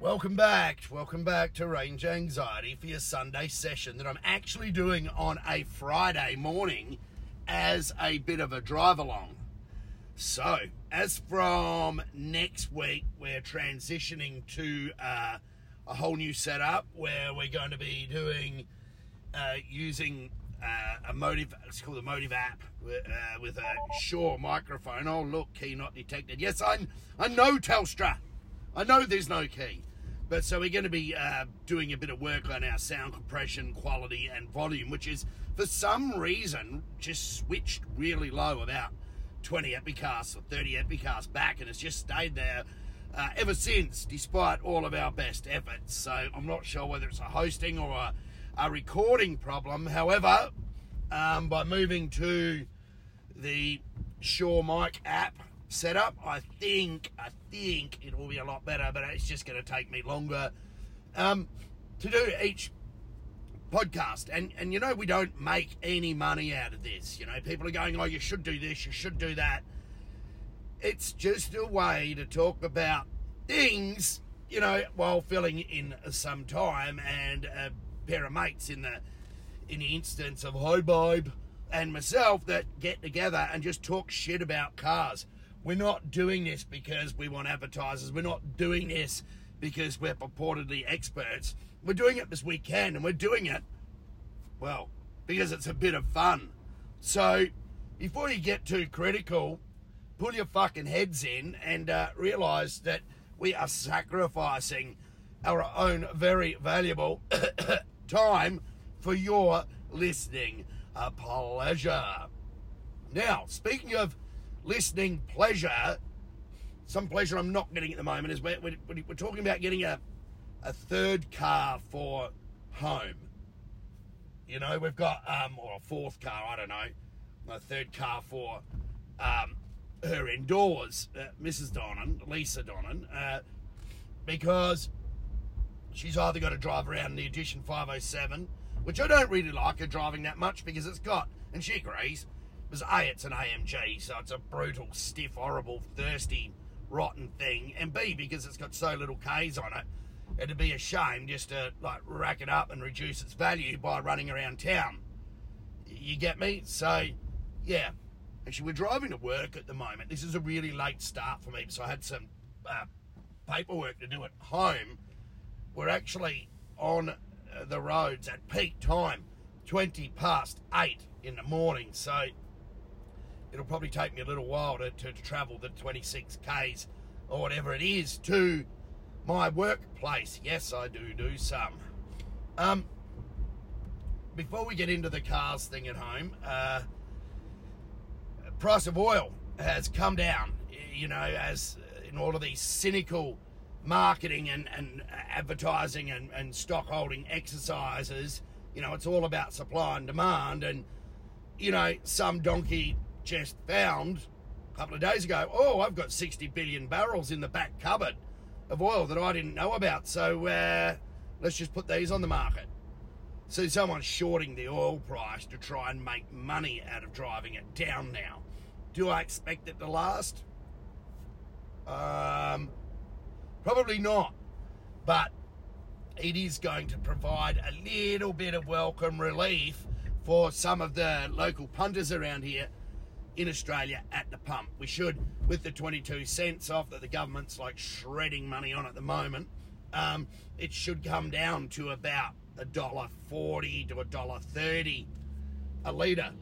Welcome back. Welcome back to Range Anxiety for your Sunday session that I'm actually doing on a Friday morning as a bit of a drive along. So, as from next week, we're transitioning to uh, a whole new setup where we're going to be doing uh, using uh, a motive. It's called the MOTIV app with, uh, with a Shure microphone. Oh, look, key not detected. Yes, I I know Tesla. I know there's no key. But so we're going to be uh, doing a bit of work on our sound compression, quality, and volume, which is for some reason just switched really low about 20 epicasts or 30 epicasts back, and it's just stayed there uh, ever since, despite all of our best efforts. So I'm not sure whether it's a hosting or a, a recording problem. However, um, by moving to the Shure Mic app setup, I think I think it will be a lot better, but it's just going to take me longer um, to do each podcast. And and you know we don't make any money out of this. You know people are going, oh, you should do this, you should do that. It's just a way to talk about things, you know, while filling in some time and a pair of mates in the in the instance of Hobibe and myself that get together and just talk shit about cars. We're not doing this because we want advertisers. We're not doing this because we're purportedly experts. We're doing it because we can, and we're doing it, well, because it's a bit of fun. So, before you get too critical, pull your fucking heads in and uh, realize that we are sacrificing our own very valuable time for your listening uh, pleasure. Now, speaking of listening pleasure, some pleasure I'm not getting at the moment is we're, we're, we're talking about getting a, a third car for home. You know, we've got, um, or a fourth car, I don't know, a third car for um, her indoors, uh, Mrs. Donnan, Lisa Donnan, uh, because she's either got to drive around in the Edition 507, which I don't really like her driving that much because it's got, and she agrees, because A, it's an AMG, so it's a brutal, stiff, horrible, thirsty, rotten thing, and B, because it's got so little Ks on it, it'd be a shame just to like rack it up and reduce its value by running around town. You get me? So, yeah. Actually, we're driving to work at the moment. This is a really late start for me, so I had some uh, paperwork to do at home. We're actually on uh, the roads at peak time, 20 past 8 in the morning. So, it'll probably take me a little while to, to, to travel the 26 Ks or whatever it is to my workplace. Yes, I do do some. Um, before we get into the cars thing at home, uh, price of oil has come down. You know, as in all of these cynical marketing and, and advertising and, and stock holding exercises, you know, it's all about supply and demand. And, you know, some donkey just found a couple of days ago, oh, I've got 60 billion barrels in the back cupboard of oil that I didn't know about. So uh, let's just put these on the market. So someone's shorting the oil price to try and make money out of driving it down now. Do I expect it to last? Um, probably not. But it is going to provide a little bit of welcome relief for some of the local punters around here in Australia at the pump. We should, with the 22 cents off that the government's like shredding money on at the moment, um, it should come down to about a dollar forty to a dollar thirty a litre.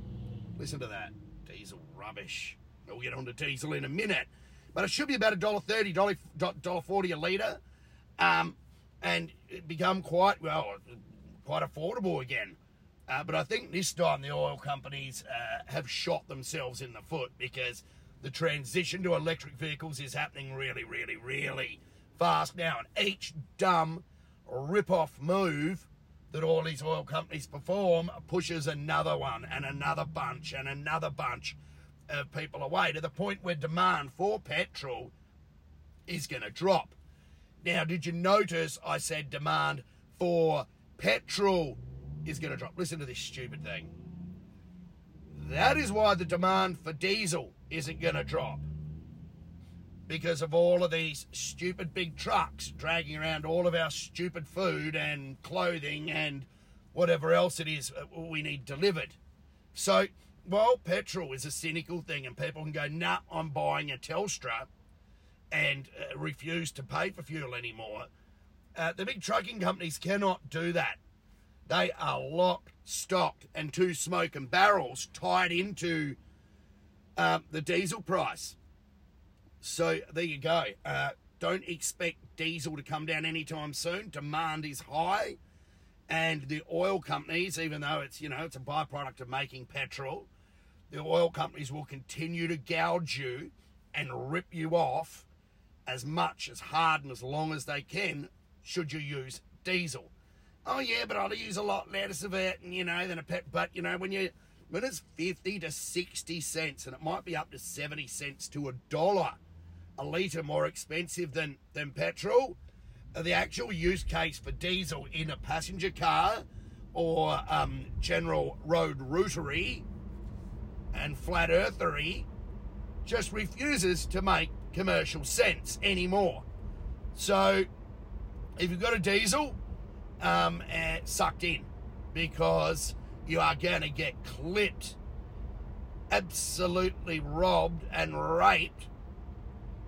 Listen to that diesel rubbish. We'll get on to diesel in a minute, but it should be about a dollar thirty, dollar forty a litre, um, and become quite well, quite affordable again. Uh, but I think this time the oil companies uh, have shot themselves in the foot because the transition to electric vehicles is happening really, really, really fast now. And each dumb rip-off move that all these oil companies perform pushes another one and another bunch and another bunch of people away to the point where demand for petrol is going to drop. Now, did you notice I said demand for petrol is going to drop? Listen to this stupid thing. That is why the demand for diesel isn't going to drop. because of all of these stupid big trucks dragging around all of our stupid food and clothing and whatever else it is uh, we need delivered. So, while petrol is a cynical thing and people can go, nah, I'm buying a Tesla and uh, refuse to pay for fuel anymore, uh, the big trucking companies cannot do that. They are locked, stocked, and two smoking barrels tied into uh, the diesel price. So there you go. Uh, don't expect diesel to come down anytime soon. Demand is high, and the oil companies, even though it's you know it's a byproduct of making petrol, the oil companies will continue to gouge you and rip you off as much, as hard, and as long as they can. Should you use diesel? Oh yeah, but I'll use a lot less of it, and you know, than a pet. But you know, when you when it's fifty to sixty cents, and it might be up to seventy cents to a dollar a litre more expensive than, than petrol. Uh, the actual use case for diesel in a passenger car or um, general road routery and flat earthery just refuses to make commercial sense anymore. So if you've got a diesel, um, uh, sucked in because you are going to get clipped, absolutely robbed and raped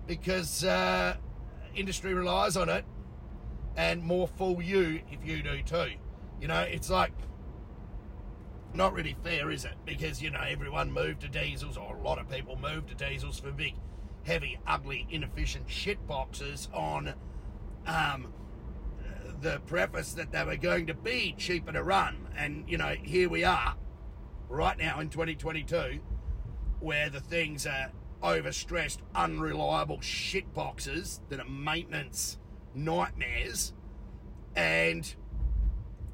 because uh, industry relies on it, and more fool you if you do too. You know, it's like not really fair, is it? Because you know everyone moved to diesels, or a lot of people moved to diesels for big, heavy, ugly, inefficient shit boxes on um, the preface that they were going to be cheaper to run. And you know, here we are, right now in 2022, where the things are overstressed, unreliable shit boxes that are maintenance nightmares, and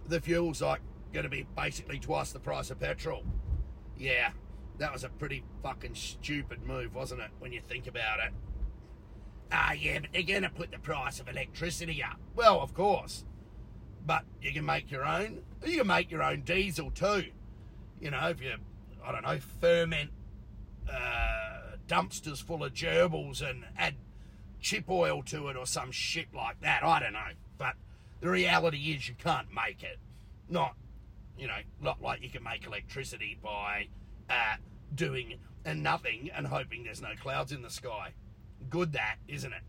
the fuel's like going to be basically twice the price of petrol. Yeah, that was a pretty fucking stupid move, wasn't it, when you think about it? Ah, yeah, but they're going to put the price of electricity up. Well, of course. But you can make your own. You can make your own diesel too. You know, if you, I don't know, ferment uh, dumpsters full of gerbils and add chip oil to it or some shit like that. I don't know. But the reality is you can't make it. Not, you know, not like you can make electricity by uh, doing and nothing and hoping there's no clouds in the sky. Good that, isn't it?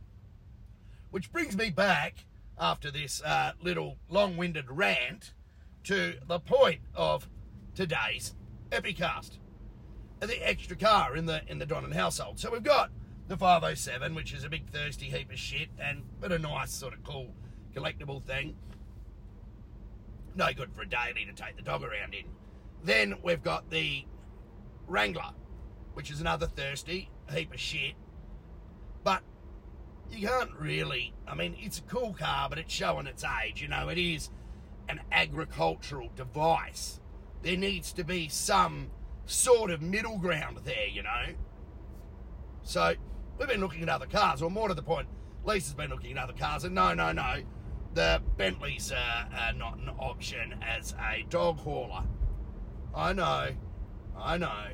Which brings me back after this uh, little long winded rant to the point of today's Epicast the extra car in the in the Donnan household. So we've got the 507, which is a big thirsty heap of shit, and but a nice sort of cool collectible thing. No good for a daily to take the dog around in. Then we've got the Wrangler, which is another thirsty heap of shit. But you can't really. I mean, it's a cool car, but it's showing its age. You know, it is an agricultural device. There needs to be some sort of middle ground there, you know. So we've been looking at other cars, or more to the point, Lisa's been looking at other cars, and no, no, no, the Bentley's uh, are not an option as a dog hauler. I know, I know.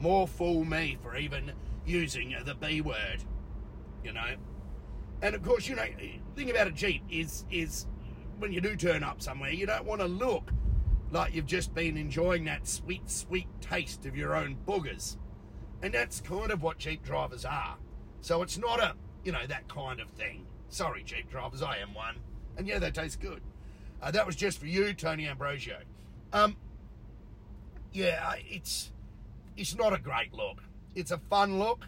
More fool me for even using the B word, you know. And of course, you know, the thing about a Jeep is is when you do turn up somewhere, you don't want to look like you've just been enjoying that sweet, sweet taste of your own boogers. And that's kind of what Jeep drivers are. So it's not a, you know, that kind of thing. Sorry, Jeep drivers, I am one. And yeah, they taste good. Uh, that was just for you, Tony Ambrosio. Um, yeah, it's it's not a great look. It's a fun look,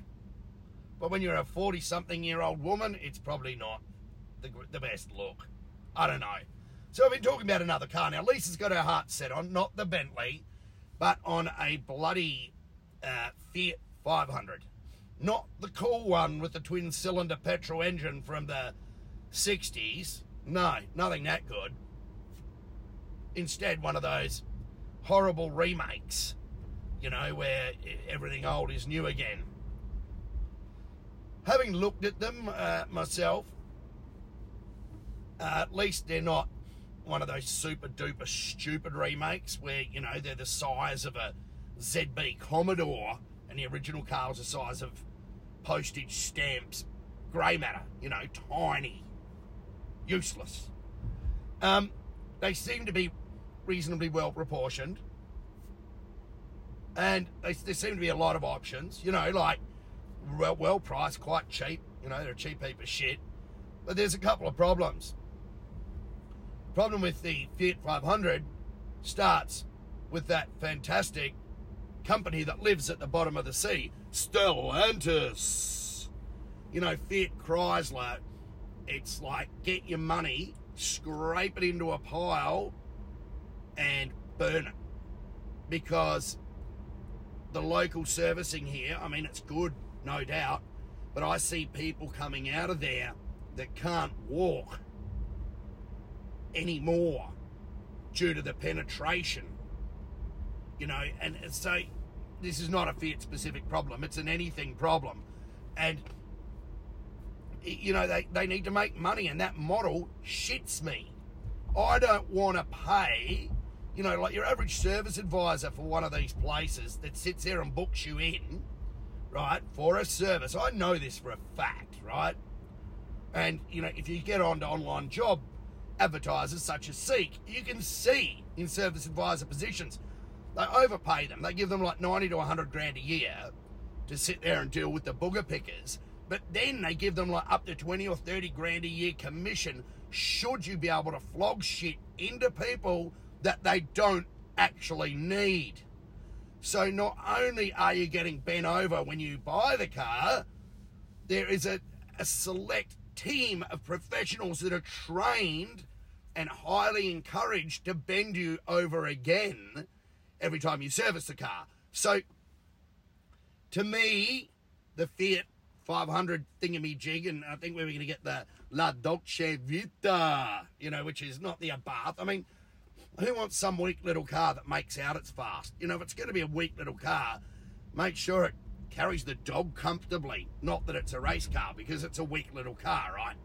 but when you're a 40 something year old woman, it's probably not the, the best look. I don't know. So I've been talking about another car now. Lisa's got her heart set on not the Bentley, but on a bloody uh, Fiat 500. Not the cool one with the twin cylinder petrol engine from the 60s. No, nothing that good. Instead, one of those horrible remakes, you know, where everything old is new again. Having looked at them uh, myself, uh, at least they're not one of those super duper stupid remakes where, you know, they're the size of a ZB Commodore and the original car was the size of postage stamps, grey matter, you know, tiny, useless. Um, they seem to be reasonably well proportioned. And there seem to be a lot of options, you know, like well, well priced, quite cheap. You know, they're a cheap heap of shit. But there's a couple of problems. Problem with the Fiat 500 starts with that fantastic company that lives at the bottom of the sea, Stellantis. You know, Fiat Chrysler, it's like get your money, scrape it into a pile, and burn it. Because the local servicing here, I mean, it's good, no doubt, but I see people coming out of there that can't walk anymore due to the penetration. You know, and so this is not a Fiat specific problem, it's an anything problem. And, you know, they, they need to make money, and that model shits me. I don't want to pay, you know, like your average service advisor for one of these places that sits there and books you in, right, for a service. I know this for a fact, right? And, you know, if you get onto online job advertisers such as Seek, you can see in service advisor positions they overpay them. They give them like 90 to 100 grand a year to sit there and deal with the booger pickers. But then they give them like up to 20 or 30 grand a year commission should you be able to flog shit into people that they don't actually need. So not only are you getting bent over when you buy the car, there is a, a select team of professionals that are trained and highly encouraged to bend you over again every time you service the car. So, to me, the Fiat 500 thingamajig, jig, and I think we were going to get the La Dolce Vita, you know, which is not the Abarth. I mean, who wants some weak little car that makes out it's fast? You know, if it's going to be a weak little car, make sure it carries the dog comfortably. Not that it's a race car, because it's a weak little car, right?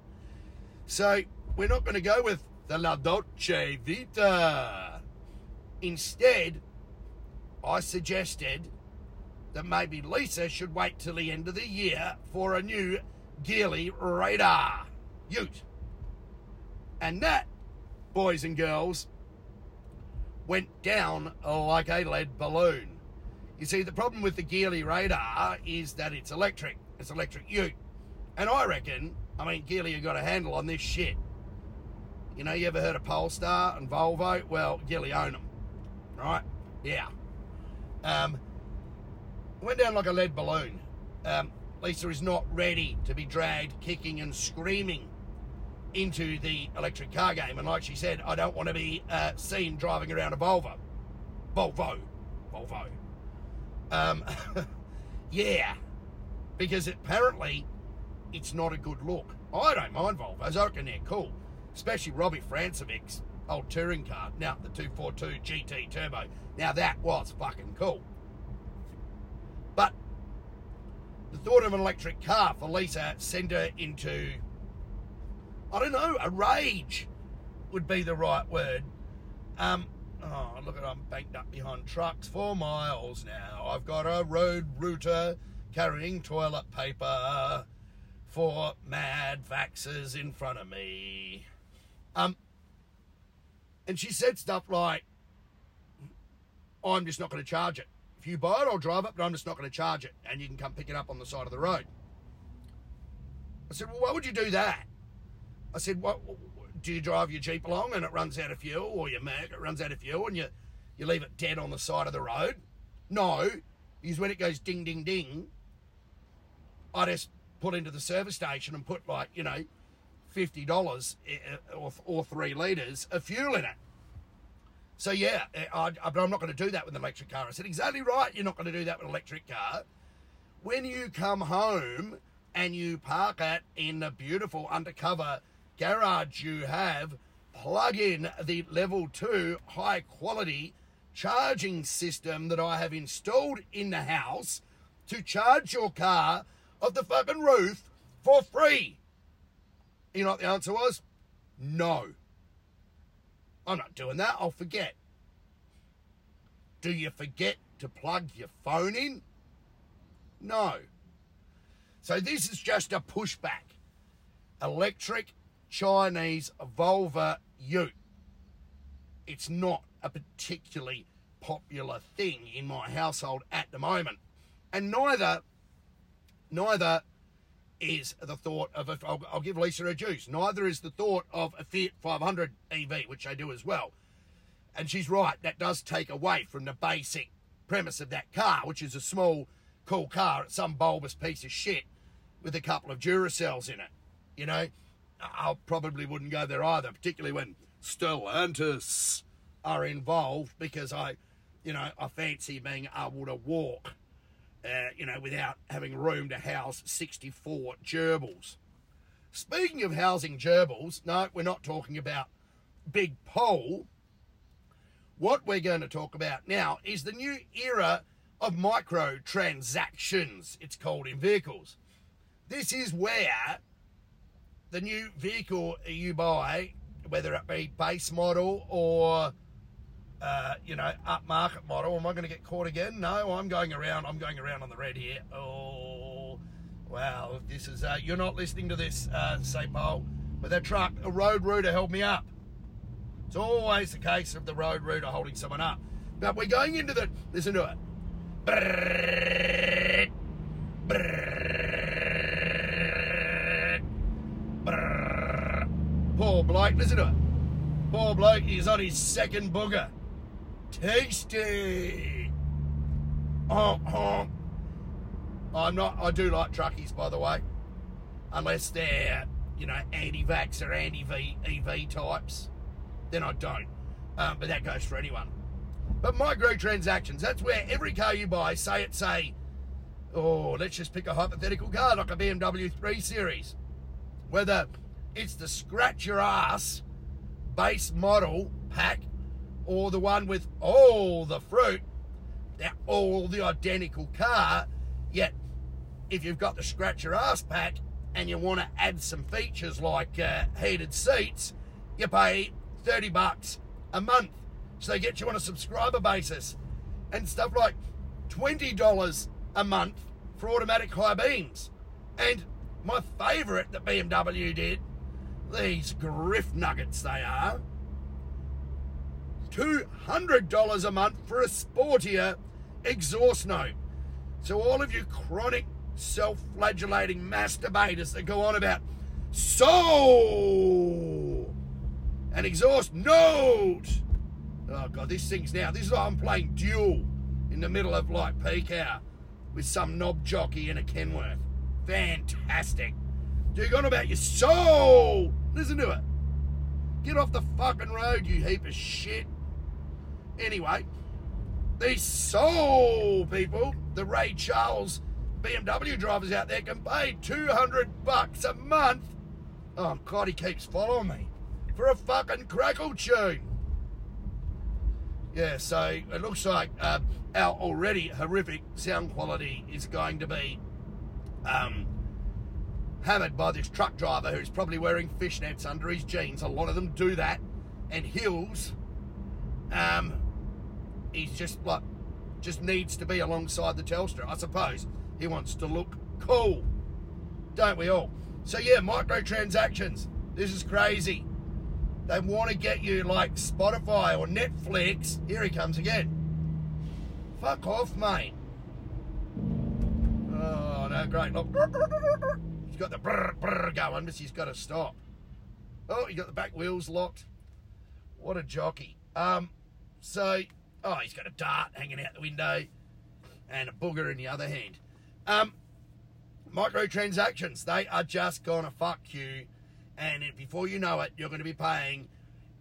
So, we're not going to go with the La Dolce Vita. Instead, I suggested that maybe Lisa should wait till the end of the year for a new Geely radar ute. And that, boys and girls, went down like a lead balloon. You see, the problem with the Geely radar is that it's electric. It's electric ute. And I reckon, I mean, Geely have got a handle on this shit. You know, you ever heard of Polestar and Volvo? Well, Geely own them, right? Yeah. Um, went down like a lead balloon. Um, Lisa is not ready to be dragged kicking and screaming into the electric car game. And like she said, I don't want to be uh, seen driving around a Volvo. Volvo. Volvo. Um, yeah. Because apparently it's not a good look. I don't mind Volvos. I reckon they're cool. Especially Robbie Francevic's old touring car. Now, the 242 GT Turbo. Now, that was fucking cool. But the thought of an electric car for Lisa sent her into, I don't know, a rage would be the right word. Um, oh, look at I'm banked up behind trucks for miles now. I've got a road router carrying toilet paper for mad vaxers in front of me. Um, and she said stuff like, I'm just not going to charge it. If you buy it, I'll drive it, but I'm just not going to charge it. And you can come pick it up on the side of the road. I said, Well, why would you do that? I said, What? Do you drive your Jeep along and it runs out of fuel, or your Merc, it runs out of fuel, and you, you leave it dead on the side of the road? No, because when it goes ding, ding, ding, I just put into the service station and put like, you know, $50 eh, eh, or, or three litres of fuel in it. So yeah, eh, I, I'm not going to do that with an electric car. I said, exactly right, you're not going to do that with an electric car. When you come home and you park it in the beautiful undercover garage you have, plug in the level two high quality charging system that I have installed in the house to charge your car off the fucking roof for free. You know what the answer was? No. I'm not doing that. I'll forget. Do you forget to plug your phone in? No. So this is just a pushback. Electric Chinese Volvo Ute. It's not a particularly popular thing in my household at the moment. And neither, neither is the thought of a, I'll, I'll give Lisa a juice. Neither is the thought of a Fiat 500 EV, which I do as well. And she's right, that does take away from the basic premise of that car, which is a small, cool car, some bulbous piece of shit with a couple of Duracells in it. You know, I probably wouldn't go there either, particularly when Stellantis are involved, because I, you know, I fancy being able to walk, uh, you know, without having room to house 64 gerbils. Speaking of housing gerbils, no, we're not talking about Big Pole. What we're going to talk about now is the new era of microtransactions, it's called in vehicles. This is where the new vehicle you buy, whether it be base model or uh, you know upmarket model, am I going to get caught again? No, I'm going around. I'm going around on the red here. Oh, wow! This is uh, you're not listening to this, uh, say Paul, but that truck, a road rooter held me up. It's always the case of the road rooter holding someone up. But we're going into the listen to it. Brrr, brrr. Bloke, listen to it. Poor bloke, he's on his second booger. Tasty. Oh. I'm not, I do like truckies, by the way. Unless they're, you know, anti-vax or anti-EV types. Then I don't. Um, but that goes for anyone. But microtransactions, that's where every car you buy, say it, say, oh, let's just pick a hypothetical car like a BMW 3 Series. Whether it's the scratch your ass base model pack or the one with all the fruit. They're all the identical car, yet if you've got the scratch your ass pack and you want to add some features like uh, heated seats, you pay 30 bucks a month. So they get you on a subscriber basis and stuff like $20 a month for automatic high beams. And my favourite that BMW did these griff nuggets they are. $200 a month for a sportier exhaust note. So all of you chronic self-flagellating masturbators that go on about soul and exhaust note. Oh god, this thing's now. This is why I'm playing duel in the middle of like peak hour with some knob jockey in a Kenworth. Fantastic. Do you on about your soul? Listen to it. Get off the fucking road, you heap of shit. Anyway, these soul people, the Ray Charles BMW drivers out there can pay 200 bucks a month. Oh, God, he keeps following me for a fucking crackle tune. Yeah, so it looks like uh, our already horrific sound quality is going to be um, hammered by this truck driver who's probably wearing fishnets under his jeans. A lot of them do that. And Hills, um, he's just like, just needs to be alongside the Tesla. I suppose he wants to look cool, don't we all? So yeah, microtransactions. This is crazy. They want to get you like Spotify or Netflix. Here he comes again. Fuck off, mate. Oh no, great. Look got the brr, brr going, but he's got to stop. Oh, he got the back wheels locked. What a jockey. Um, so, oh, he's got a dart hanging out the window and a booger in the other hand. Um, microtransactions, they are just going to fuck you. And before you know it, you're going to be paying,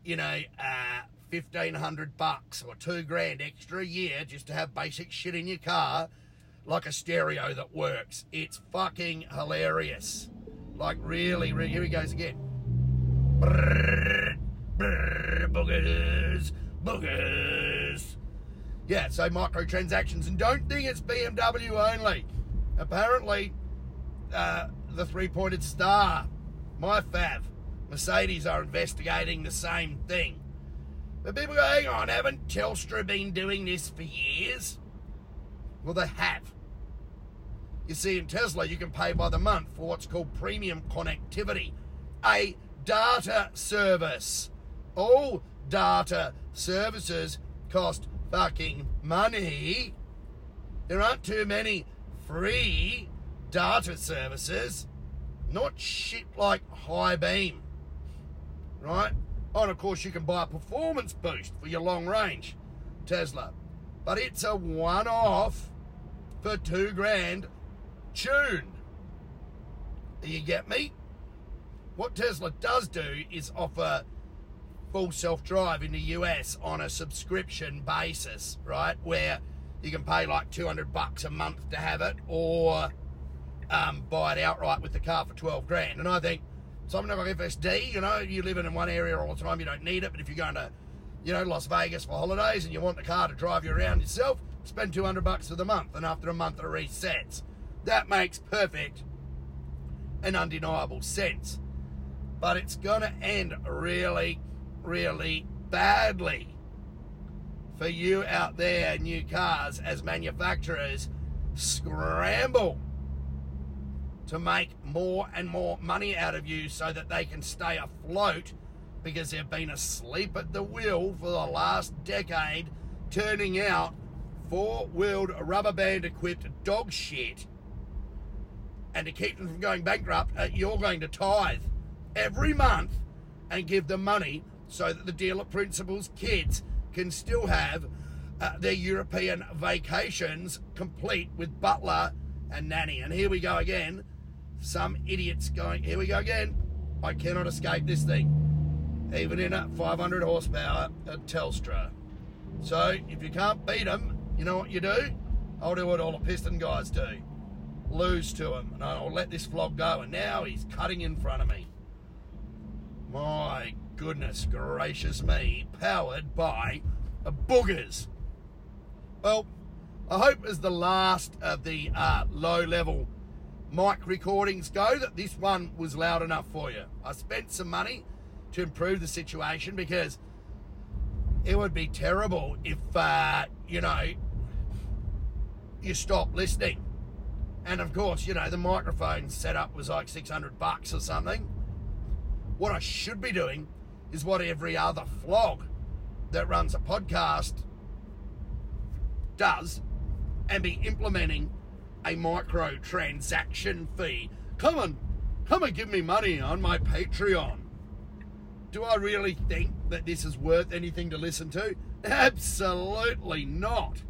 you know, uh, 1500 bucks or two grand extra a year just to have basic shit in your car like a stereo that works. It's fucking hilarious. Like really, really here he goes again. Brrr, brrr, boogers, boogers. Yeah, so microtransactions. And don't think it's BMW only. Apparently, uh, the three-pointed star, my fav, Mercedes are investigating the same thing. But people go, hang on, haven't Tesla been doing this for years? Well, they have. You see, in Tesla, you can pay by the month for what's called premium connectivity, a data service. All data services cost fucking money. There aren't too many free data services, not shit like high beam, right? And of course, you can buy a performance boost for your long range Tesla, but it's a one off for two grand tune. You get me? What Tesla does do is offer full self drive in the US on a subscription basis, right? Where you can pay like 200 bucks a month to have it or um, buy it outright with the car for 12 grand. And I think something like FSD, you know, you live in one area all the time, you don't need it, but if you're going to, you know, Las Vegas for holidays and you want the car to drive you around yourself, spend 200 bucks for the month. And after a month, it resets. That makes perfect and undeniable sense. But it's going to end really, really badly for you out there, new cars, as manufacturers scramble to make more and more money out of you so that they can stay afloat because they've been asleep at the wheel for the last decade, turning out four wheeled rubber band equipped dog shit. And to keep them from going bankrupt, uh, you're going to tithe every month and give them money so that the dealer principal's kids can still have uh, their European vacations complete with butler and nanny. And here we go again. Some idiots going, here we go again. I cannot escape this thing. Even in a 500 horsepower at Tesla. So if you can't beat them, you know what you do? I'll do what all the piston guys do. Lose to him. And I'll let this vlog go. And now he's cutting in front of me. My goodness gracious me, powered by boogers. Well, I hope as the last of the uh, low level mic recordings go that this one was loud enough for you. I spent some money to improve the situation because it would be terrible if, uh, you know, you stop listening. And of course, you know, the microphone setup was like 600 bucks or something. What I should be doing is what every other flog that runs a podcast does and be implementing a micro transaction fee. Come on, come and give me money on my Patreon. Do I really think that this is worth anything to listen to? Absolutely not.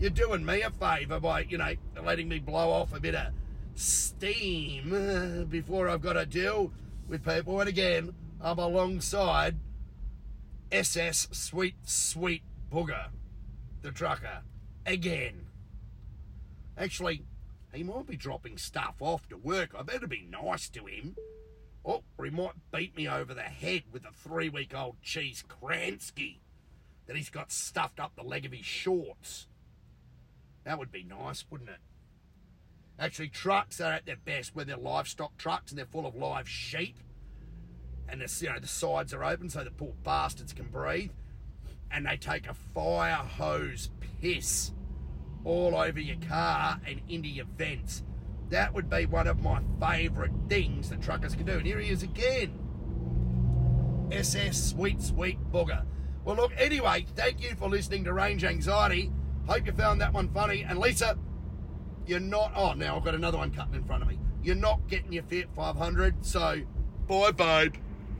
You're doing me a favour by, you know, letting me blow off a bit of steam before I've got to deal with people. And again, I'm alongside SS Sweet Sweet Booger, the trucker, again. Actually, he might be dropping stuff off to work. I better be nice to him. Oh, or he might beat me over the head with a three week old cheese Kransky that he's got stuffed up the leg of his shorts. That would be nice, wouldn't it? Actually, trucks are at their best when they're livestock trucks and they're full of live sheep and the, you know, the sides are open so the poor bastards can breathe. And they take a fire hose piss all over your car and into your vents. That would be one of my favourite things that truckers can do. And here he is again. SS Sweet Sweet Booger. Well, look, anyway, thank you for listening to Range Anxiety. Hope you found that one funny. And Lisa, you're not. Oh, now I've got another one cutting in front of me. You're not getting your Fiat 500, so bye, babe.